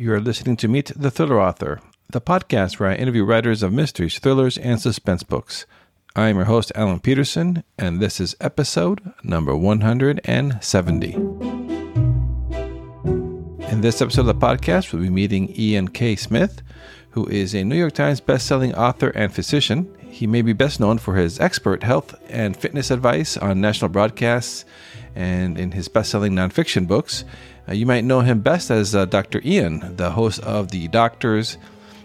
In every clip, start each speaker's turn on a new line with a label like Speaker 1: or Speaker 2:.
Speaker 1: You are listening to Meet the Thriller Author, the podcast where I interview writers of mysteries, thrillers, and suspense books. I am your host, Alan Peterson, and this is episode number 170. In this episode of the podcast, we'll be meeting Ian K. Smith, who is a New York Times bestselling author and physician. He may be best known for his expert health and fitness advice on national broadcasts and in his bestselling nonfiction books. Uh, you might know him best as uh, Dr. Ian, the host of The Doctors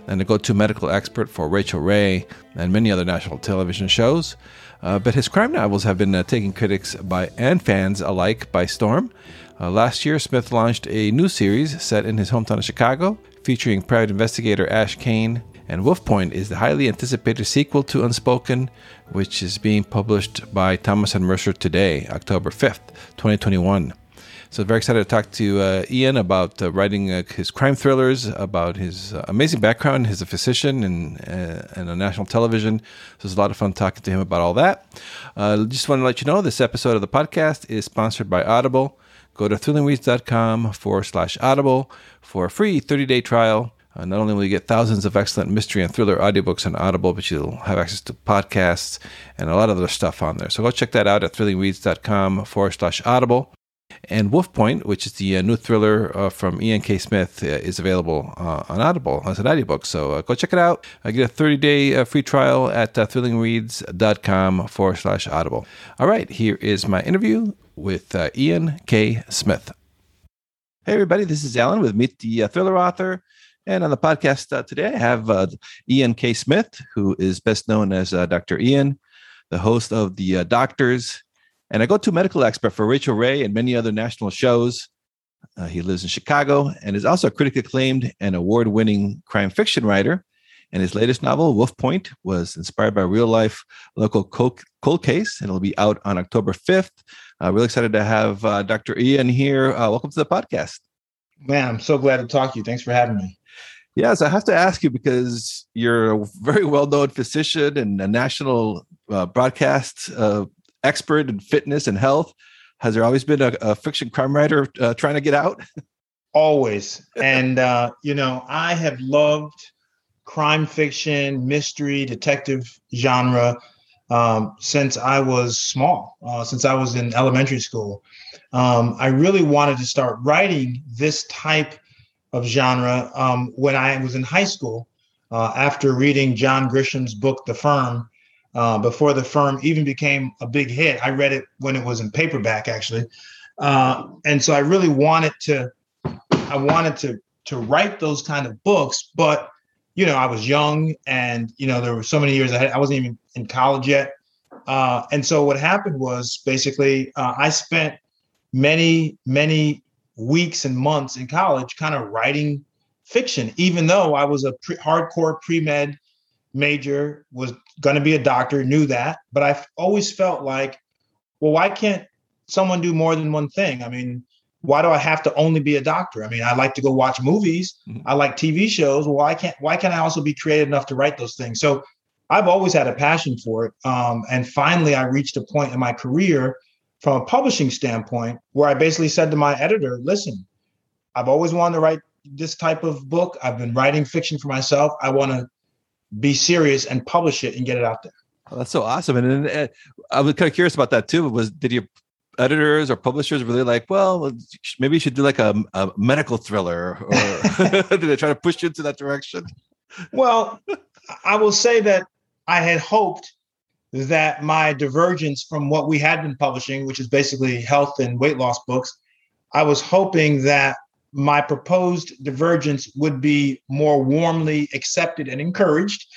Speaker 1: and a go to medical expert for Rachael Ray and many other national television shows. Uh, but his crime novels have been uh, taking critics by and fans alike by storm. Uh, last year, Smith launched a new series set in his hometown of Chicago, featuring private investigator Ash Kane. And Wolf Point is the highly anticipated sequel to Unspoken, which is being published by Thomas and Mercer today, October 5th, 2021. So very excited to talk to uh, Ian about uh, writing uh, his crime thrillers, about his uh, amazing background. He's a physician and uh, and on national television. So it's a lot of fun talking to him about all that. Uh, just want to let you know this episode of the podcast is sponsored by Audible. Go to thrillingreads.com forward slash Audible for a free 30 day trial. Uh, not only will you get thousands of excellent mystery and thriller audiobooks on Audible, but you'll have access to podcasts and a lot of other stuff on there. So go check that out at thrillingreads.com forward slash Audible. And Wolf Point, which is the uh, new thriller uh, from Ian K. Smith, uh, is available uh, on Audible as an audiobook. So uh, go check it out. I get a 30 day uh, free trial at thrillingreads.com forward slash audible. All right, here is my interview with Ian K. Smith. Hey, everybody, this is Alan with Meet the Thriller Author. And on the podcast today, I have Ian K. Smith, who is best known as Dr. Ian, the host of The Doctors and I go to medical expert for Rachael Ray and many other national shows. Uh, he lives in Chicago and is also a critically acclaimed and award winning crime fiction writer. And his latest novel, Wolf Point, was inspired by a real life local cold case, and it'll be out on October 5th. Uh, really excited to have uh, Dr. Ian here. Uh, welcome to the podcast.
Speaker 2: Man, I'm so glad to talk to you. Thanks for having me.
Speaker 1: Yes, I have to ask you because you're a very well known physician and a national uh, broadcast uh, expert in fitness and health. Has there always been a, a fiction crime writer uh, trying to get out?
Speaker 2: Always. and, uh, you know, I have loved crime fiction, mystery, detective genre um, since I was small, uh, since I was in elementary school. Um, I really wanted to start writing this type of genre um, when I was in high school uh, after reading John Grisham's book, The Firm uh, before the firm even became a big hit. I read it when it was in paperback, actually, uh, and so I really wanted to. I wanted to to write those kind of books, but you know, I was young, and you know, there were so many years ahead. I wasn't even in college yet, uh, and so what happened was basically uh, I spent many many weeks and months in college, kind of writing fiction, even though I was a pre- hardcore pre med major, was going to be a doctor, knew that. But I've always felt like, well, why can't someone do more than one thing? I mean, why do I have to only be a doctor? I mean, I like to go watch movies. Mm-hmm. I like TV shows. Well, why can't why can't I also be creative enough to write those things? So I've always had a passion for it. Um, and finally, I reached a point in my career from a publishing standpoint where I basically said to my editor, listen, I've always wanted to write this type of book. I've been writing fiction for myself. I want to be serious and publish it and get it out there.
Speaker 1: Oh, that's so awesome. And, and, and uh, I was kind of curious about that too. Was did your editors or publishers really like, well, maybe you should do like a, a medical thriller, or did they try to push you into that direction?
Speaker 2: Well, I will say that I had hoped that my divergence from what we had been publishing, which is basically health and weight loss books, I was hoping that my proposed divergence would be more warmly accepted and encouraged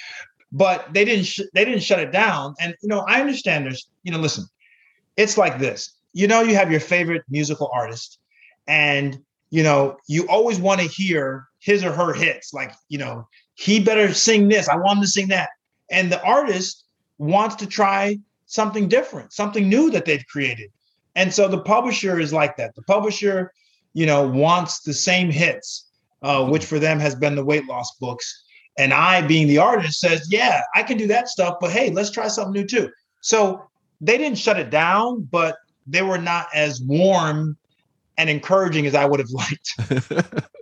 Speaker 2: but they didn't sh- they didn't shut it down. And you know i understand there's you know listen it's like this. You know you have your favorite musical artist and you know you always want to hear his or her hits. Like you know he better sing this i want him to sing that. And the artist wants to try something different something new that they've created. And so the publisher is like that. The publisher you know, wants the same hits, uh, which for them has been the weight loss books. And I, being the artist, says, yeah, I can do that stuff, but hey, let's try something new too. So they didn't shut it down, but they were not as warm and encouraging as I would have liked.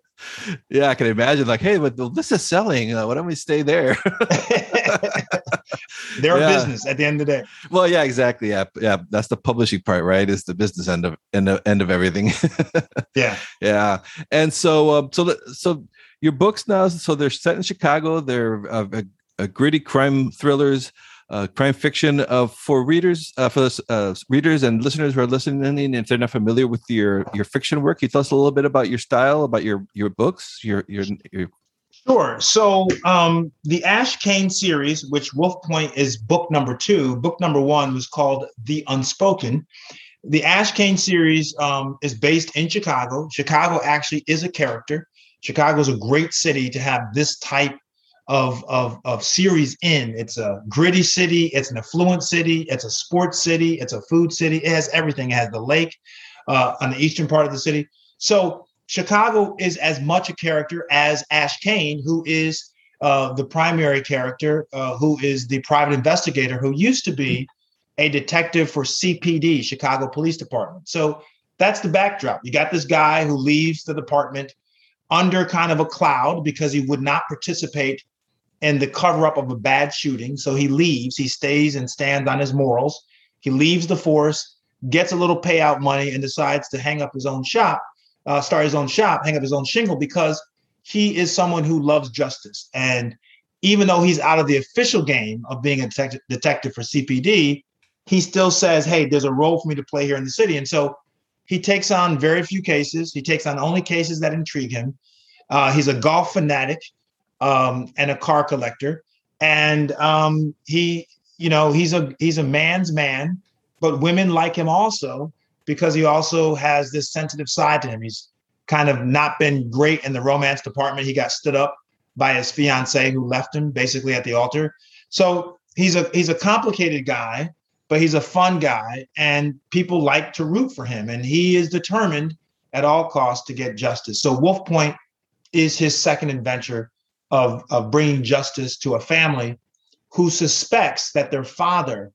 Speaker 1: yeah, I can imagine. Like, hey, but this is selling. Uh, why don't we stay there?
Speaker 2: They're yeah. a business at the end of the day.
Speaker 1: Well, yeah, exactly. Yeah, yeah. That's the publishing part, right? Is the business end of end of, end of everything.
Speaker 2: yeah,
Speaker 1: yeah. And so, uh, so so your books now. So they're set in Chicago. They're uh, a, a gritty crime thrillers uh, crime fiction uh, for readers uh, for uh, readers and listeners who are listening if they're not familiar with your your fiction work you tell us a little bit about your style about your your books your your, your...
Speaker 2: sure. So um, the Ash Kane series which wolf point is book number two book number one was called the unspoken. The Ash Kane series um, is based in chicago. Chicago actually is a character. Chicago is a great city to have this type of, of, of series in. It's a gritty city, it's an affluent city, it's a sports city, it's a food city. It has everything. It has the lake uh, on the eastern part of the city. So Chicago is as much a character as Ash Kane, who is uh, the primary character, uh, who is the private investigator, who used to be a detective for CPD, Chicago Police Department. So that's the backdrop. You got this guy who leaves the department under kind of a cloud because he would not participate in the cover up of a bad shooting. So he leaves, he stays and stands on his morals. He leaves the force, gets a little payout money, and decides to hang up his own shop, uh, start his own shop, hang up his own shingle because he is someone who loves justice. And even though he's out of the official game of being a detective, detective for CPD, he still says, Hey, there's a role for me to play here in the city. And so he takes on very few cases. He takes on only cases that intrigue him. Uh, he's a golf fanatic um, and a car collector. And um, he, you know, he's a he's a man's man, but women like him also because he also has this sensitive side to him. He's kind of not been great in the romance department. He got stood up by his fiance who left him basically at the altar. So he's a he's a complicated guy, but he's a fun guy, and people like to root for him. And he is determined at all costs to get justice. So Wolf Point is his second adventure of, of bringing justice to a family who suspects that their father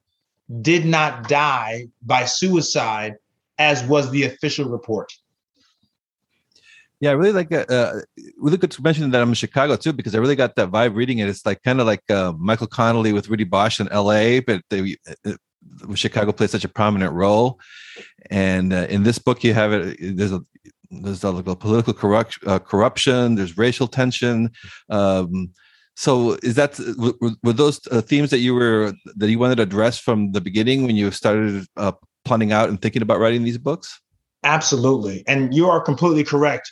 Speaker 2: did not die by suicide, as was the official report.
Speaker 1: Yeah, I really like that. Uh, really good to mention that I'm in Chicago too, because I really got that vibe reading it. It's like kind of like uh, Michael Connelly with Rudy Bosch in L.A., but they, uh, Chicago plays such a prominent role. And uh, in this book, you have it. There's a there's political corrupt, uh, corruption. There's racial tension. Um, so, is that were, were those uh, themes that you were that you wanted to address from the beginning when you started uh, planning out and thinking about writing these books?
Speaker 2: Absolutely, and you are completely correct.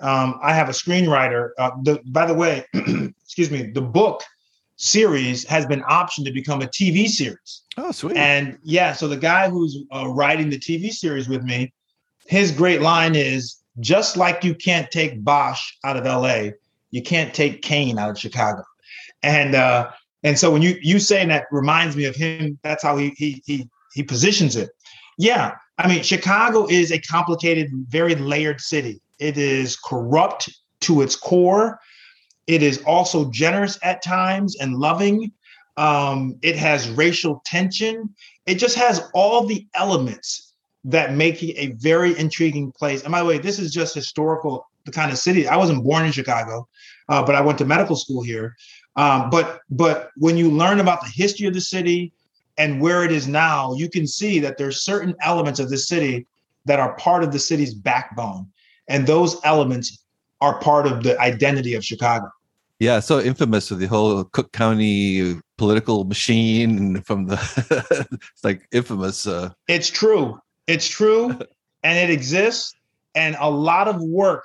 Speaker 2: Um, I have a screenwriter. Uh, the, by the way, excuse me, the book series has been optioned to become a TV series.
Speaker 1: Oh, sweet!
Speaker 2: And yeah, so the guy who's uh, writing the TV series with me his great line is just like you can't take Bosch out of LA, you can't take Kane out of Chicago. And uh, and so when you you saying that reminds me of him, that's how he he he he positions it. Yeah, I mean Chicago is a complicated, very layered city. It is corrupt to its core. It is also generous at times and loving. Um, it has racial tension. It just has all the elements that make it a very intriguing place. And by the way, this is just historical, the kind of city. I wasn't born in Chicago, uh, but I went to medical school here. Um, but but when you learn about the history of the city and where it is now, you can see that there's certain elements of the city that are part of the city's backbone, and those elements are part of the identity of Chicago.
Speaker 1: Yeah, so infamous with the whole Cook County political machine from the it's like infamous. Uh...
Speaker 2: It's true. It's true and it exists. And a lot of work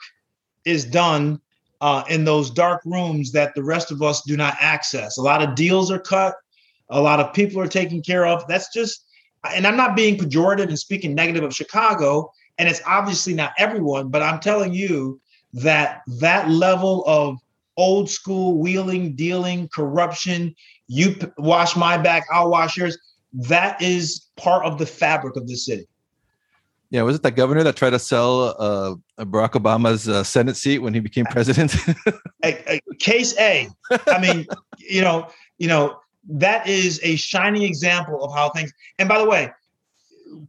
Speaker 2: is done uh, in those dark rooms that the rest of us do not access. A lot of deals are cut, a lot of people are taken care of. That's just, and I'm not being pejorative and speaking negative of Chicago. And it's obviously not everyone, but I'm telling you that that level of old school wheeling, dealing, corruption, you wash my back, I'll wash yours, that is part of the fabric of the city.
Speaker 1: Yeah, was it that governor that tried to sell uh, Barack Obama's uh, Senate seat when he became president?
Speaker 2: a, a case A. I mean, you know, you know that is a shining example of how things. And by the way,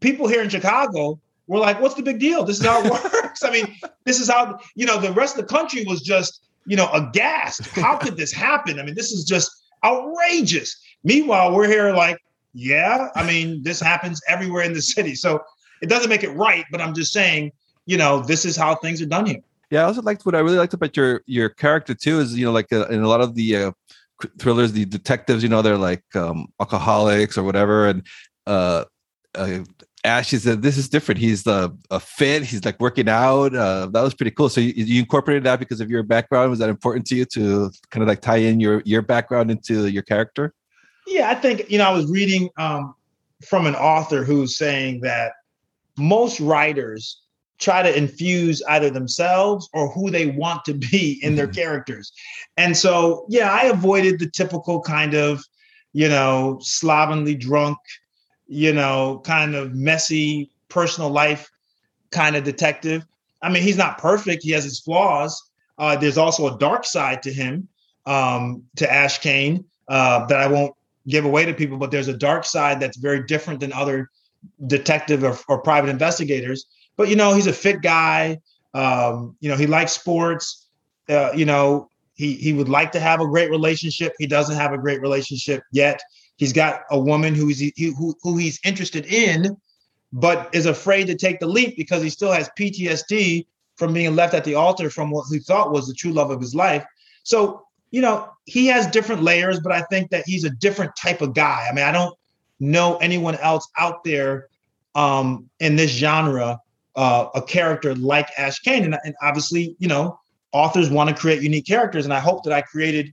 Speaker 2: people here in Chicago were like, "What's the big deal? This is how it works." I mean, this is how you know the rest of the country was just you know aghast. How could this happen? I mean, this is just outrageous. Meanwhile, we're here like, yeah, I mean, this happens everywhere in the city. So it doesn't make it right, but I'm just saying, you know, this is how things are done here.
Speaker 1: Yeah, I also liked what I really liked about your your character too is you know like uh, in a lot of the uh, thrillers, the detectives, you know, they're like um, alcoholics or whatever, and uh, uh, Ash is this is different. He's the uh, a fit. He's like working out. Uh, that was pretty cool. So you, you, incorporated that because of your background. Was that important to you to kind of like tie in your your background into your character?
Speaker 2: Yeah, I think you know I was reading um, from an author who's saying that most writers try to infuse either themselves or who they want to be in their mm-hmm. characters. And so, yeah, I avoided the typical kind of, you know, slovenly drunk you know, kind of messy personal life kind of detective. I mean, he's not perfect. He has his flaws. Uh, there's also a dark side to him, um, to Ash Kane, uh, that I won't give away to people. But there's a dark side that's very different than other detective or, or private investigators. But you know, he's a fit guy. Um, you know, he likes sports. Uh, you know, he he would like to have a great relationship. He doesn't have a great relationship yet. He's got a woman who he's who, who he's interested in, but is afraid to take the leap because he still has PTSD from being left at the altar from what he thought was the true love of his life. So, you know, he has different layers, but I think that he's a different type of guy. I mean, I don't know anyone else out there um, in this genre, uh, a character like Ash Kane. And, and obviously, you know, authors want to create unique characters. And I hope that I created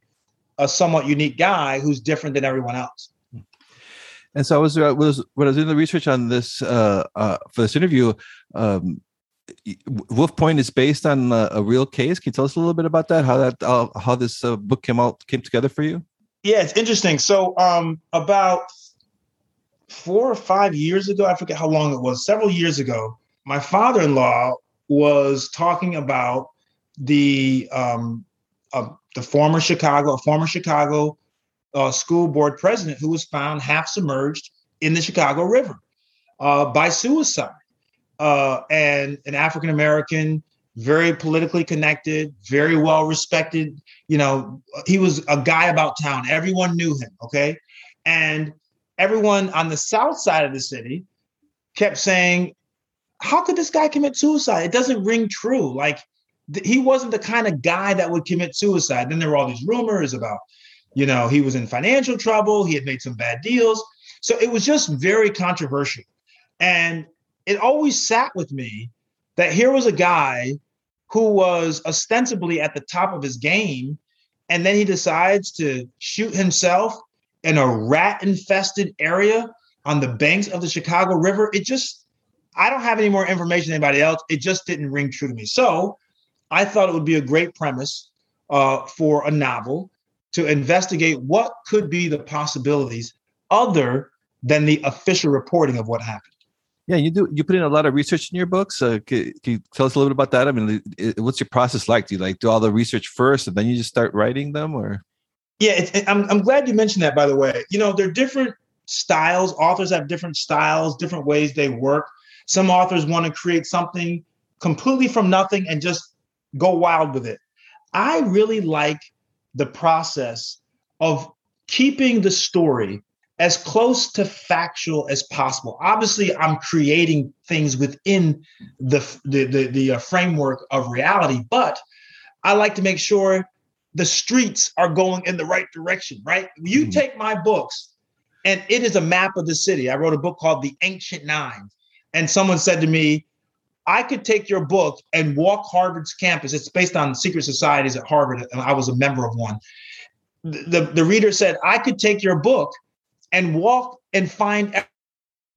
Speaker 2: a somewhat unique guy who's different than everyone else.
Speaker 1: And so I was, uh, was when I was doing the research on this uh, uh, for this interview. Um, Wolf Point is based on a, a, real case. Can you tell us a little bit about that? How that uh, how this uh, book came out came together for you?
Speaker 2: Yeah, it's interesting. So um, about four or five years ago, I forget how long it was. Several years ago, my father-in-law was talking about the um, uh, the former Chicago, former Chicago uh, school board president who was found half submerged in the Chicago River uh, by suicide. Uh, and an African American, very politically connected, very well respected. You know, he was a guy about town. Everyone knew him. Okay. And everyone on the south side of the city kept saying, How could this guy commit suicide? It doesn't ring true. Like, he wasn't the kind of guy that would commit suicide. Then there were all these rumors about, you know, he was in financial trouble, he had made some bad deals. So it was just very controversial. And it always sat with me that here was a guy who was ostensibly at the top of his game. And then he decides to shoot himself in a rat infested area on the banks of the Chicago River. It just, I don't have any more information than anybody else. It just didn't ring true to me. So I thought it would be a great premise uh, for a novel to investigate what could be the possibilities other than the official reporting of what happened.
Speaker 1: Yeah, you do. You put in a lot of research in your books. Uh, can, can, you tell us a little bit about that? I mean, what's your process like? Do you like do all the research first and then you just start writing them, or?
Speaker 2: Yeah, I'm I'm glad you mentioned that. By the way, you know, there are different styles. Authors have different styles, different ways they work. Some authors want to create something completely from nothing and just go wild with it. I really like the process of keeping the story as close to factual as possible. Obviously, I'm creating things within the the the, the uh, framework of reality, but I like to make sure the streets are going in the right direction. Right? You mm-hmm. take my books, and it is a map of the city. I wrote a book called The Ancient Nine, and someone said to me, I could take your book and walk Harvard's campus. It's based on secret societies at Harvard, and I was a member of one. The, the, the reader said, I could take your book and walk and find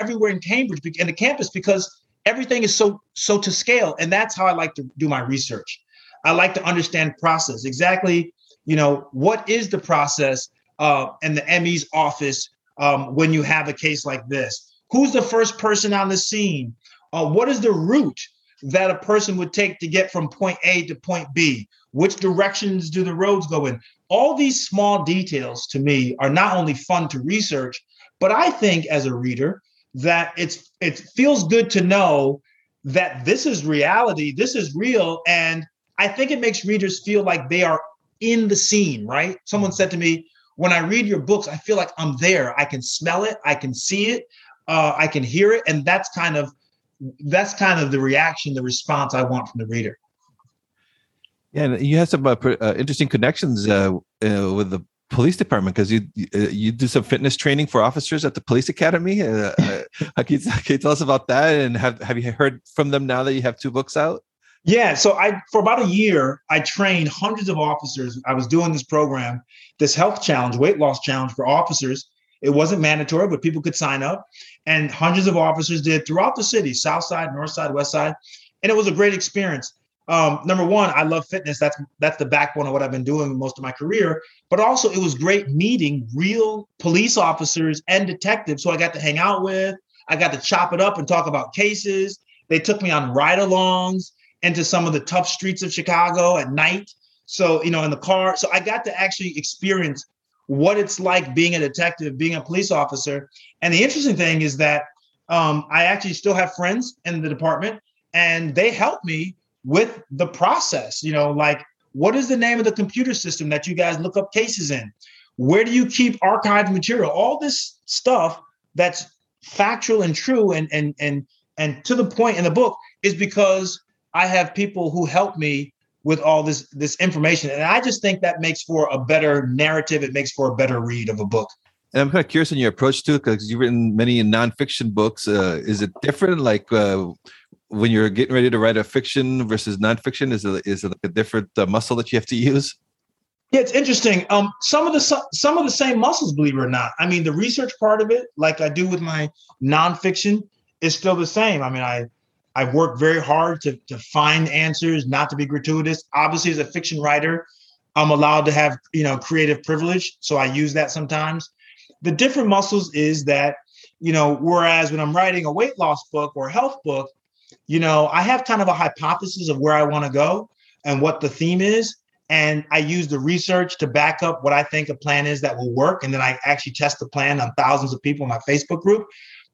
Speaker 2: everywhere in Cambridge in the campus because everything is so so to scale. And that's how I like to do my research. I like to understand process exactly. You know what is the process uh, in the ME's office um, when you have a case like this? Who's the first person on the scene? Uh, what is the route that a person would take to get from point A to point B? Which directions do the roads go in? All these small details to me are not only fun to research, but I think as a reader that it's it feels good to know that this is reality, this is real. And I think it makes readers feel like they are in the scene, right? Someone said to me, when I read your books, I feel like I'm there. I can smell it, I can see it, uh, I can hear it. And that's kind of that's kind of the reaction, the response I want from the reader.
Speaker 1: Yeah, and you have some uh, uh, interesting connections uh, uh, with the police department because you you do some fitness training for officers at the police academy. Can, you, can you tell us about that? And have have you heard from them now that you have two books out?
Speaker 2: Yeah, so I for about a year I trained hundreds of officers. I was doing this program, this health challenge, weight loss challenge for officers. It wasn't mandatory, but people could sign up, and hundreds of officers did throughout the city, South Side, North Side, West Side, and it was a great experience um, number one, I love fitness. That's that's the backbone of what I've been doing most of my career. But also, it was great meeting real police officers and detectives who I got to hang out with. I got to chop it up and talk about cases. They took me on ride-alongs into some of the tough streets of Chicago at night. So you know, in the car. So I got to actually experience what it's like being a detective, being a police officer. And the interesting thing is that um, I actually still have friends in the department, and they help me with the process. You know, like what is the name of the computer system that you guys look up cases in? Where do you keep archived material? All this stuff that's factual and true and and and and to the point in the book is because I have people who help me with all this this information and I just think that makes for a better narrative it makes for a better read of a book.
Speaker 1: And I'm kind of curious in your approach too, because you've written many nonfiction books. Uh, is it different? Like, uh, when you're getting ready to write a fiction versus nonfiction? Is it is it like a different uh, muscle that you have to use?
Speaker 2: Yeah, it's interesting. Um, some of the some of the same muscles, believe it or not. I mean, the research part of it, like I do with my nonfiction, is still the same. I mean, I I've worked very hard to to find answers, not to be gratuitous. Obviously, as a fiction writer, I'm allowed to have you know creative privilege, so I use that sometimes. The different muscles is that you know, whereas when I'm writing a weight loss book or a health book, you know, I have kind of a hypothesis of where I want to go and what the theme is. And I use the research to back up what I think a plan is that will work. And then I actually test the plan on thousands of people in my Facebook group.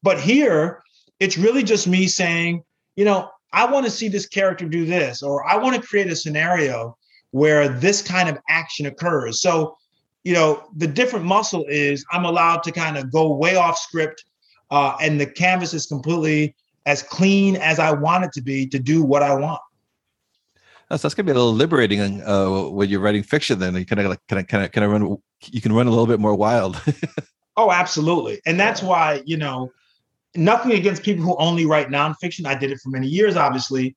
Speaker 2: But here, it's really just me saying, you know, I want to see this character do this, or I want to create a scenario where this kind of action occurs. So, you know, the different muscle is I'm allowed to kind of go way off script, uh, and the canvas is completely as clean as I want it to be to do what I want.
Speaker 1: That's, that's gonna be a little liberating uh, when you're writing fiction. Then you kind of like kind of kind of kind of run. You can run a little bit more wild.
Speaker 2: oh, absolutely, and that's why you know nothing against people who only write nonfiction. I did it for many years, obviously,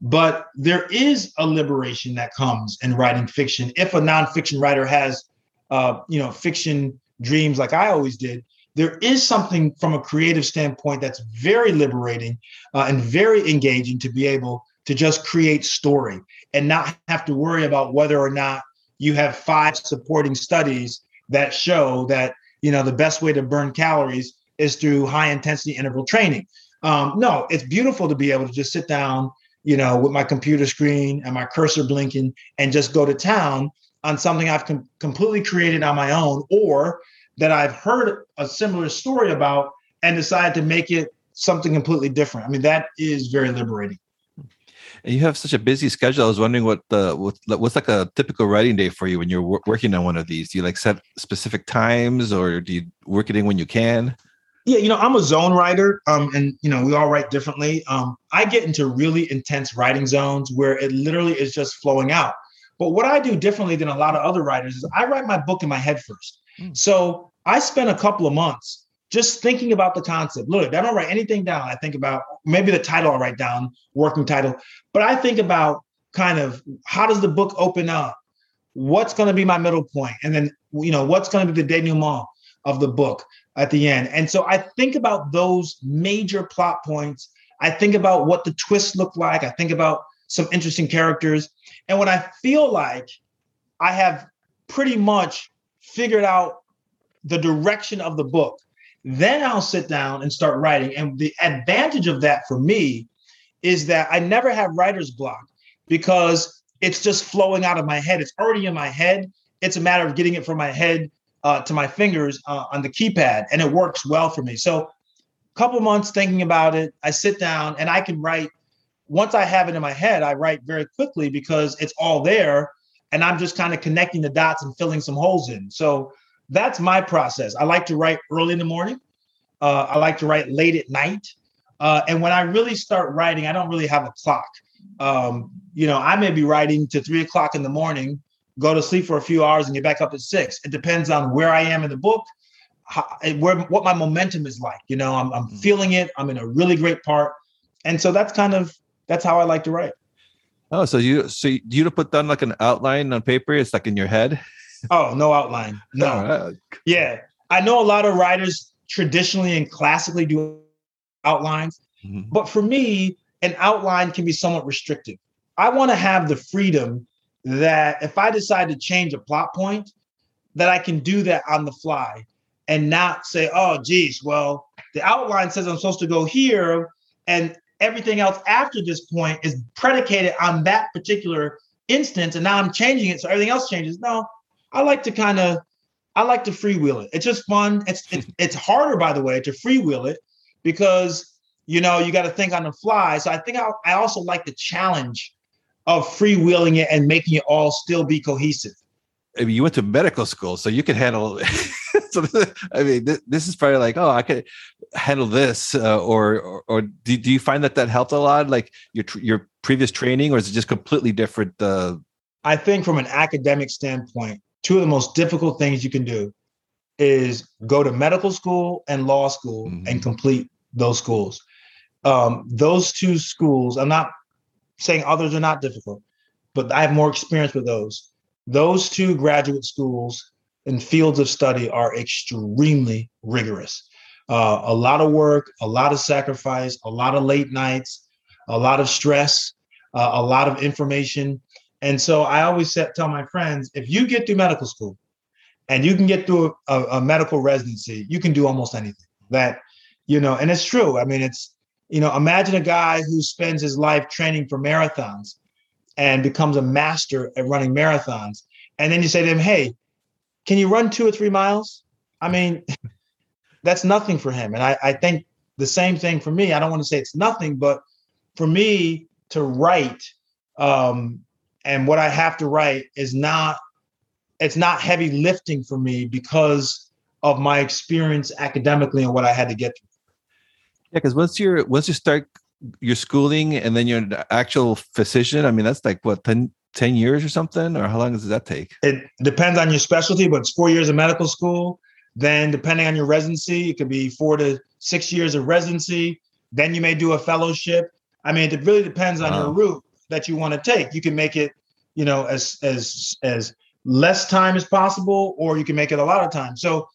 Speaker 2: but there is a liberation that comes in writing fiction if a nonfiction writer has, uh, you know, fiction dreams like I always did there is something from a creative standpoint that's very liberating uh, and very engaging to be able to just create story and not have to worry about whether or not you have five supporting studies that show that you know the best way to burn calories is through high intensity interval training um, no it's beautiful to be able to just sit down you know with my computer screen and my cursor blinking and just go to town on something i've com- completely created on my own or that I've heard a similar story about and decided to make it something completely different. I mean, that is very liberating.
Speaker 1: And you have such a busy schedule. I was wondering what the what's like a typical writing day for you when you're working on one of these. Do you like set specific times, or do you work it in when you can?
Speaker 2: Yeah, you know, I'm a zone writer, um, and you know, we all write differently. Um, I get into really intense writing zones where it literally is just flowing out. But what I do differently than a lot of other writers is I write my book in my head first. Mm. So I spent a couple of months just thinking about the concept. Look, I don't write anything down. I think about maybe the title I'll write down, working title, but I think about kind of how does the book open up? What's going to be my middle point? And then, you know, what's going to be the denouement of the book at the end? And so I think about those major plot points. I think about what the twists look like. I think about some interesting characters. And when I feel like I have pretty much figured out the direction of the book. Then I'll sit down and start writing. And the advantage of that for me is that I never have writer's block because it's just flowing out of my head. It's already in my head. It's a matter of getting it from my head uh, to my fingers uh, on the keypad, and it works well for me. So, a couple months thinking about it, I sit down and I can write once I have it in my head, I write very quickly because it's all there and I'm just kind of connecting the dots and filling some holes in. So that's my process. I like to write early in the morning. Uh, I like to write late at night. Uh, and when I really start writing, I don't really have a clock. Um, you know, I may be writing to three o'clock in the morning, go to sleep for a few hours, and get back up at six. It depends on where I am in the book, how, where what my momentum is like. You know, I'm, I'm mm. feeling it. I'm in a really great part, and so that's kind of that's how I like to write.
Speaker 1: Oh, so you so you, you put down like an outline on paper? It's like in your head.
Speaker 2: Oh, no outline. No. Right. Yeah, I know a lot of writers traditionally and classically do outlines, mm-hmm. but for me, an outline can be somewhat restrictive. I want to have the freedom that if I decide to change a plot point, that I can do that on the fly and not say, "Oh, geez, well, the outline says I'm supposed to go here," and everything else after this point is predicated on that particular instance and now i'm changing it so everything else changes. No i like to kind of i like to freewheel it. It's just fun. It's it's, it's harder by the way to freewheel it because you know you got to think on the fly. So i think I, I also like the challenge of freewheeling it and making it all still be cohesive
Speaker 1: I mean, you went to medical school, so you could handle. so, I mean, this, this, is probably like, oh, I could handle this, uh, or, or, or do, do you find that that helped a lot, like your your previous training, or is it just completely different? Uh...
Speaker 2: I think from an academic standpoint, two of the most difficult things you can do is go to medical school and law school mm-hmm. and complete those schools. Um, those two schools, I'm not saying others are not difficult, but I have more experience with those those two graduate schools and fields of study are extremely rigorous. Uh, a lot of work, a lot of sacrifice, a lot of late nights, a lot of stress, uh, a lot of information. And so I always set, tell my friends if you get through medical school and you can get through a, a medical residency, you can do almost anything. That, you know, and it's true. I mean, it's, you know, imagine a guy who spends his life training for marathons and becomes a master at running marathons. And then you say to him, Hey, can you run two or three miles? I mean, that's nothing for him. And I, I think the same thing for me. I don't want to say it's nothing, but for me to write, um, and what I have to write is not it's not heavy lifting for me because of my experience academically and what I had to get through.
Speaker 1: Yeah, because once you're once you start your schooling and then you're an actual physician i mean that's like what 10, 10 years or something? Or how long does that take?
Speaker 2: It depends on your specialty but it's four years of medical school. Then depending on your residency it could be four to six years of residency. Then you may do a fellowship. I mean it really depends on wow. your route that you want to take. You can make it you know as as as less time as possible or you can make it a lot of time. So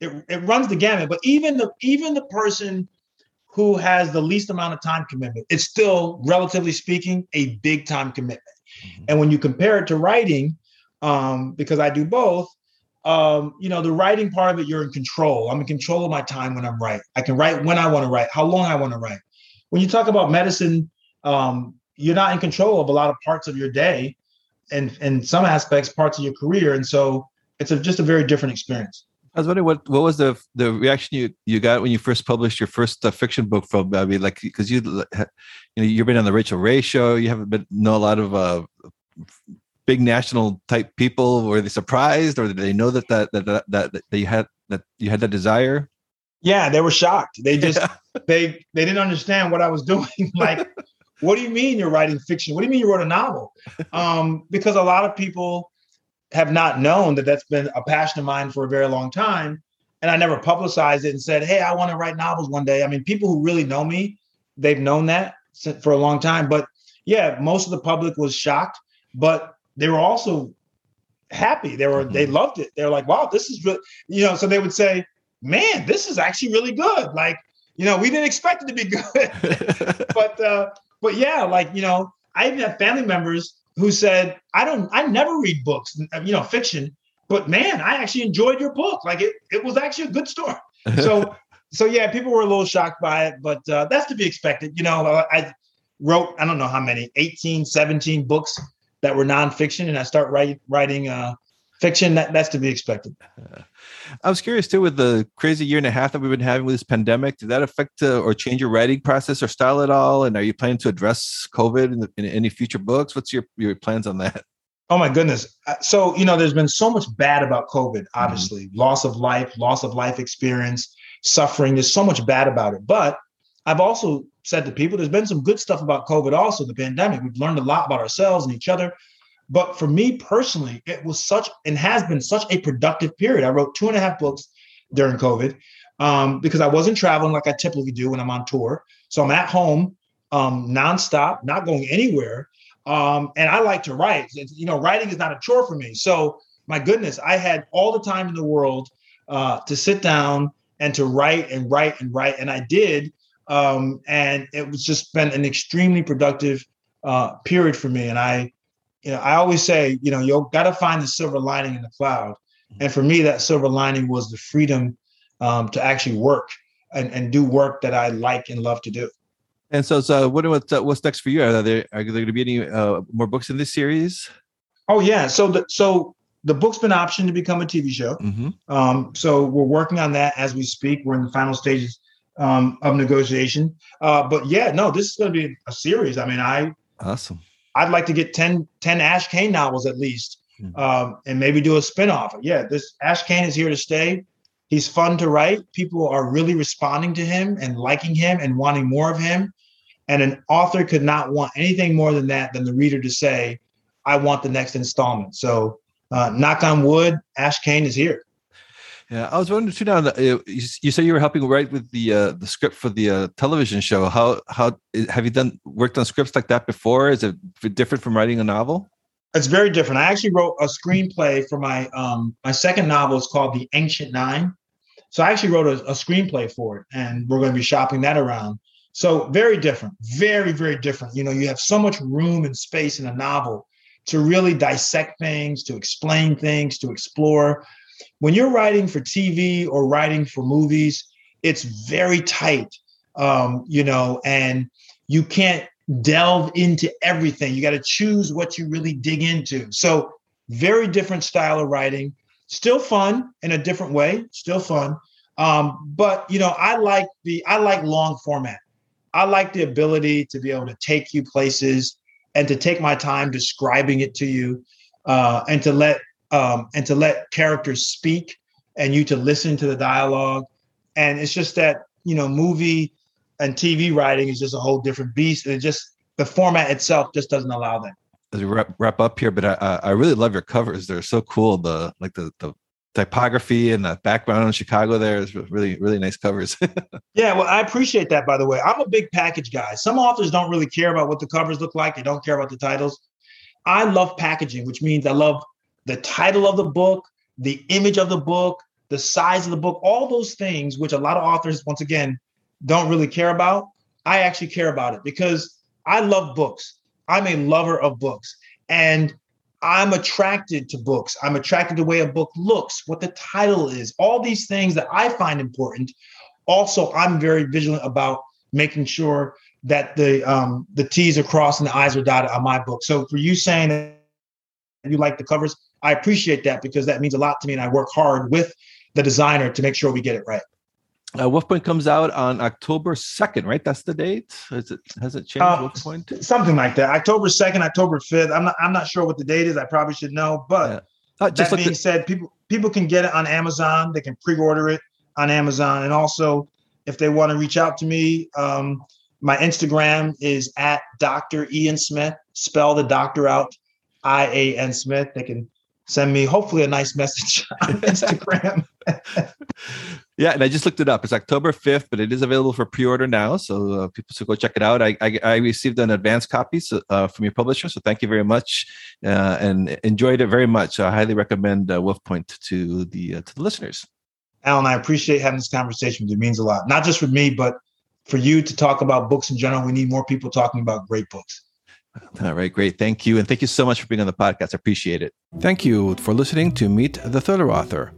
Speaker 2: it, it runs the gamut but even the even the person who has the least amount of time commitment. It's still, relatively speaking, a big time commitment. Mm-hmm. And when you compare it to writing, um, because I do both, um, you know, the writing part of it, you're in control. I'm in control of my time when I'm writing. I can write when I want to write, how long I want to write. When you talk about medicine, um, you're not in control of a lot of parts of your day and in some aspects, parts of your career. And so it's a, just a very different experience.
Speaker 1: I was wondering what what was the the reaction you you got when you first published your first uh, fiction book from I mean like because you you know you've been on the Rachael Ray show. You haven't been know a lot of uh, big national type people. Were they surprised or did they know that that that that, that, that you had that you had that desire?
Speaker 2: Yeah they were shocked. They just yeah. they they didn't understand what I was doing. Like what do you mean you're writing fiction? What do you mean you wrote a novel? Um because a lot of people have not known that that's been a passion of mine for a very long time. And I never publicized it and said, hey, I want to write novels one day. I mean, people who really know me, they've known that for a long time. But yeah, most of the public was shocked, but they were also happy. They were, mm-hmm. they loved it. They're like, wow, this is really, you know, so they would say, man, this is actually really good. Like, you know, we didn't expect it to be good. but, uh, but yeah, like, you know, I even have family members who said, I don't, I never read books, you know, fiction, but man, I actually enjoyed your book. Like it, it was actually a good story. So, so yeah, people were a little shocked by it, but uh, that's to be expected. You know, I wrote, I don't know how many, 18, 17 books that were nonfiction. And I start write, writing uh, fiction that, that's to be expected.
Speaker 1: I was curious too with the crazy year and a half that we've been having with this pandemic. Did that affect uh, or change your writing process or style at all? And are you planning to address COVID in, the, in any future books? What's your your plans on that?
Speaker 2: Oh my goodness. Uh, so, you know, there's been so much bad about COVID, mm-hmm. obviously, mm-hmm. loss of life, loss of life experience, suffering. There's so much bad about it. But I've also said to people, there's been some good stuff about COVID also, the pandemic. We've learned a lot about ourselves and each other. But for me personally, it was such and has been such a productive period. I wrote two and a half books during COVID um, because I wasn't traveling like I typically do when I'm on tour. So I'm at home um, nonstop, not going anywhere. Um, and I like to write. You know, writing is not a chore for me. So my goodness, I had all the time in the world uh, to sit down and to write and write and write, and I did. Um, and it was just been an extremely productive uh, period for me. And I, you know, I always say, you know, you got to find the silver lining in the cloud. Mm-hmm. And for me, that silver lining was the freedom um, to actually work and, and do work that I like and love to do.
Speaker 1: And so, so what, what's, uh, what's next for you? Are there are there going to be any uh, more books in this series?
Speaker 2: Oh yeah. So the so the book's been optioned to become a TV show. Mm-hmm. Um, so we're working on that as we speak. We're in the final stages um, of negotiation. Uh, but yeah, no, this is going to be a series. I mean, I
Speaker 1: awesome.
Speaker 2: I'd like to get 10, 10 Ash Kane novels at least, mm-hmm. um, and maybe do a spinoff. Yeah, this Ash Kane is here to stay. He's fun to write. People are really responding to him and liking him and wanting more of him. And an author could not want anything more than that than the reader to say, I want the next installment. So, uh, knock on wood, Ash Kane is here.
Speaker 1: Yeah, I was wondering too. Now, uh, you, you said you were helping write with the uh, the script for the uh, television show. How how have you done worked on scripts like that before? Is it different from writing a novel?
Speaker 2: It's very different. I actually wrote a screenplay for my um my second novel. It's called The Ancient Nine. So I actually wrote a, a screenplay for it, and we're going to be shopping that around. So very different, very, very different. You know, you have so much room and space in a novel to really dissect things, to explain things, to explore. When you're writing for TV or writing for movies, it's very tight, um, you know, and you can't delve into everything. You got to choose what you really dig into. So, very different style of writing, still fun in a different way, still fun. Um, but you know, I like the I like long format. I like the ability to be able to take you places and to take my time describing it to you, uh, and to let um, and to let characters speak and you to listen to the dialogue. And it's just that you know, movie and TV writing is just a whole different beast. And it just the format itself just doesn't allow that.
Speaker 1: As we wrap, wrap up here, but I, I really love your covers. They're so cool. The like the the typography and the background in Chicago there is really, really nice covers.
Speaker 2: yeah, well, I appreciate that, by the way. I'm a big package guy. Some authors don't really care about what the covers look like, they don't care about the titles. I love packaging, which means I love the title of the book, the image of the book, the size of the book, all those things, which a lot of authors, once again, don't really care about. I actually care about it because I love books. I'm a lover of books. And I'm attracted to books. I'm attracted to the way a book looks, what the title is, all these things that I find important. Also, I'm very vigilant about making sure that the um, the T's are crossed and the I's are dotted on my book. So for you saying that you like the covers, I appreciate that because that means a lot to me, and I work hard with the designer to make sure we get it right.
Speaker 1: Uh, Wolf Point comes out on October 2nd, right? That's the date. Is it has it changed? Uh, Wolf Point?
Speaker 2: Something like that. October 2nd, October 5th. I'm not I'm not sure what the date is. I probably should know. But yeah. uh, just that being the- said, people people can get it on Amazon. They can pre-order it on Amazon. And also, if they want to reach out to me, um, my Instagram is at Dr. Ian Smith. Spell the doctor out, I A N Smith. They can send me hopefully a nice message on Instagram.
Speaker 1: yeah, and I just looked it up. It's October 5th, but it is available for pre-order now. So uh, people should go check it out. I, I, I received an advance copy uh, from your publisher. So thank you very much uh, and enjoyed it very much. So I highly recommend uh, Wolf Point to the, uh, to the listeners.
Speaker 2: Alan, I appreciate having this conversation. It means a lot, not just for me, but for you to talk about books in general. We need more people talking about great books.
Speaker 1: All right, great. Thank you. And thank you so much for being on the podcast. I appreciate it. Thank you for listening to Meet the Thriller Author.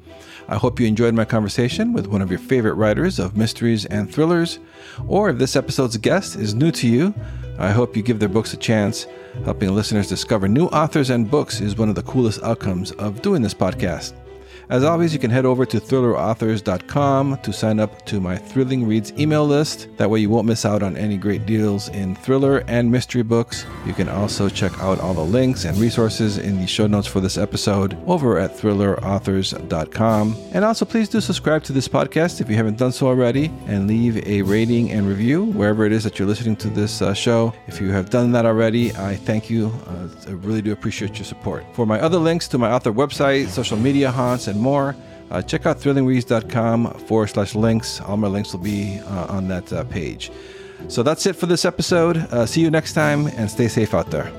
Speaker 1: I hope you enjoyed my conversation with one of your favorite writers of mysteries and thrillers. Or if this episode's guest is new to you, I hope you give their books a chance. Helping listeners discover new authors and books is one of the coolest outcomes of doing this podcast. As always, you can head over to thrillerauthors.com to sign up to my Thrilling Reads email list. That way, you won't miss out on any great deals in thriller and mystery books. You can also check out all the links and resources in the show notes for this episode over at thrillerauthors.com. And also, please do subscribe to this podcast if you haven't done so already and leave a rating and review wherever it is that you're listening to this uh, show. If you have done that already, I thank you. Uh, I really do appreciate your support. For my other links to my author website, social media haunts, and more, uh, check out thrillingreads.com forward slash links. All my links will be uh, on that uh, page. So that's it for this episode. Uh, see you next time and stay safe out there.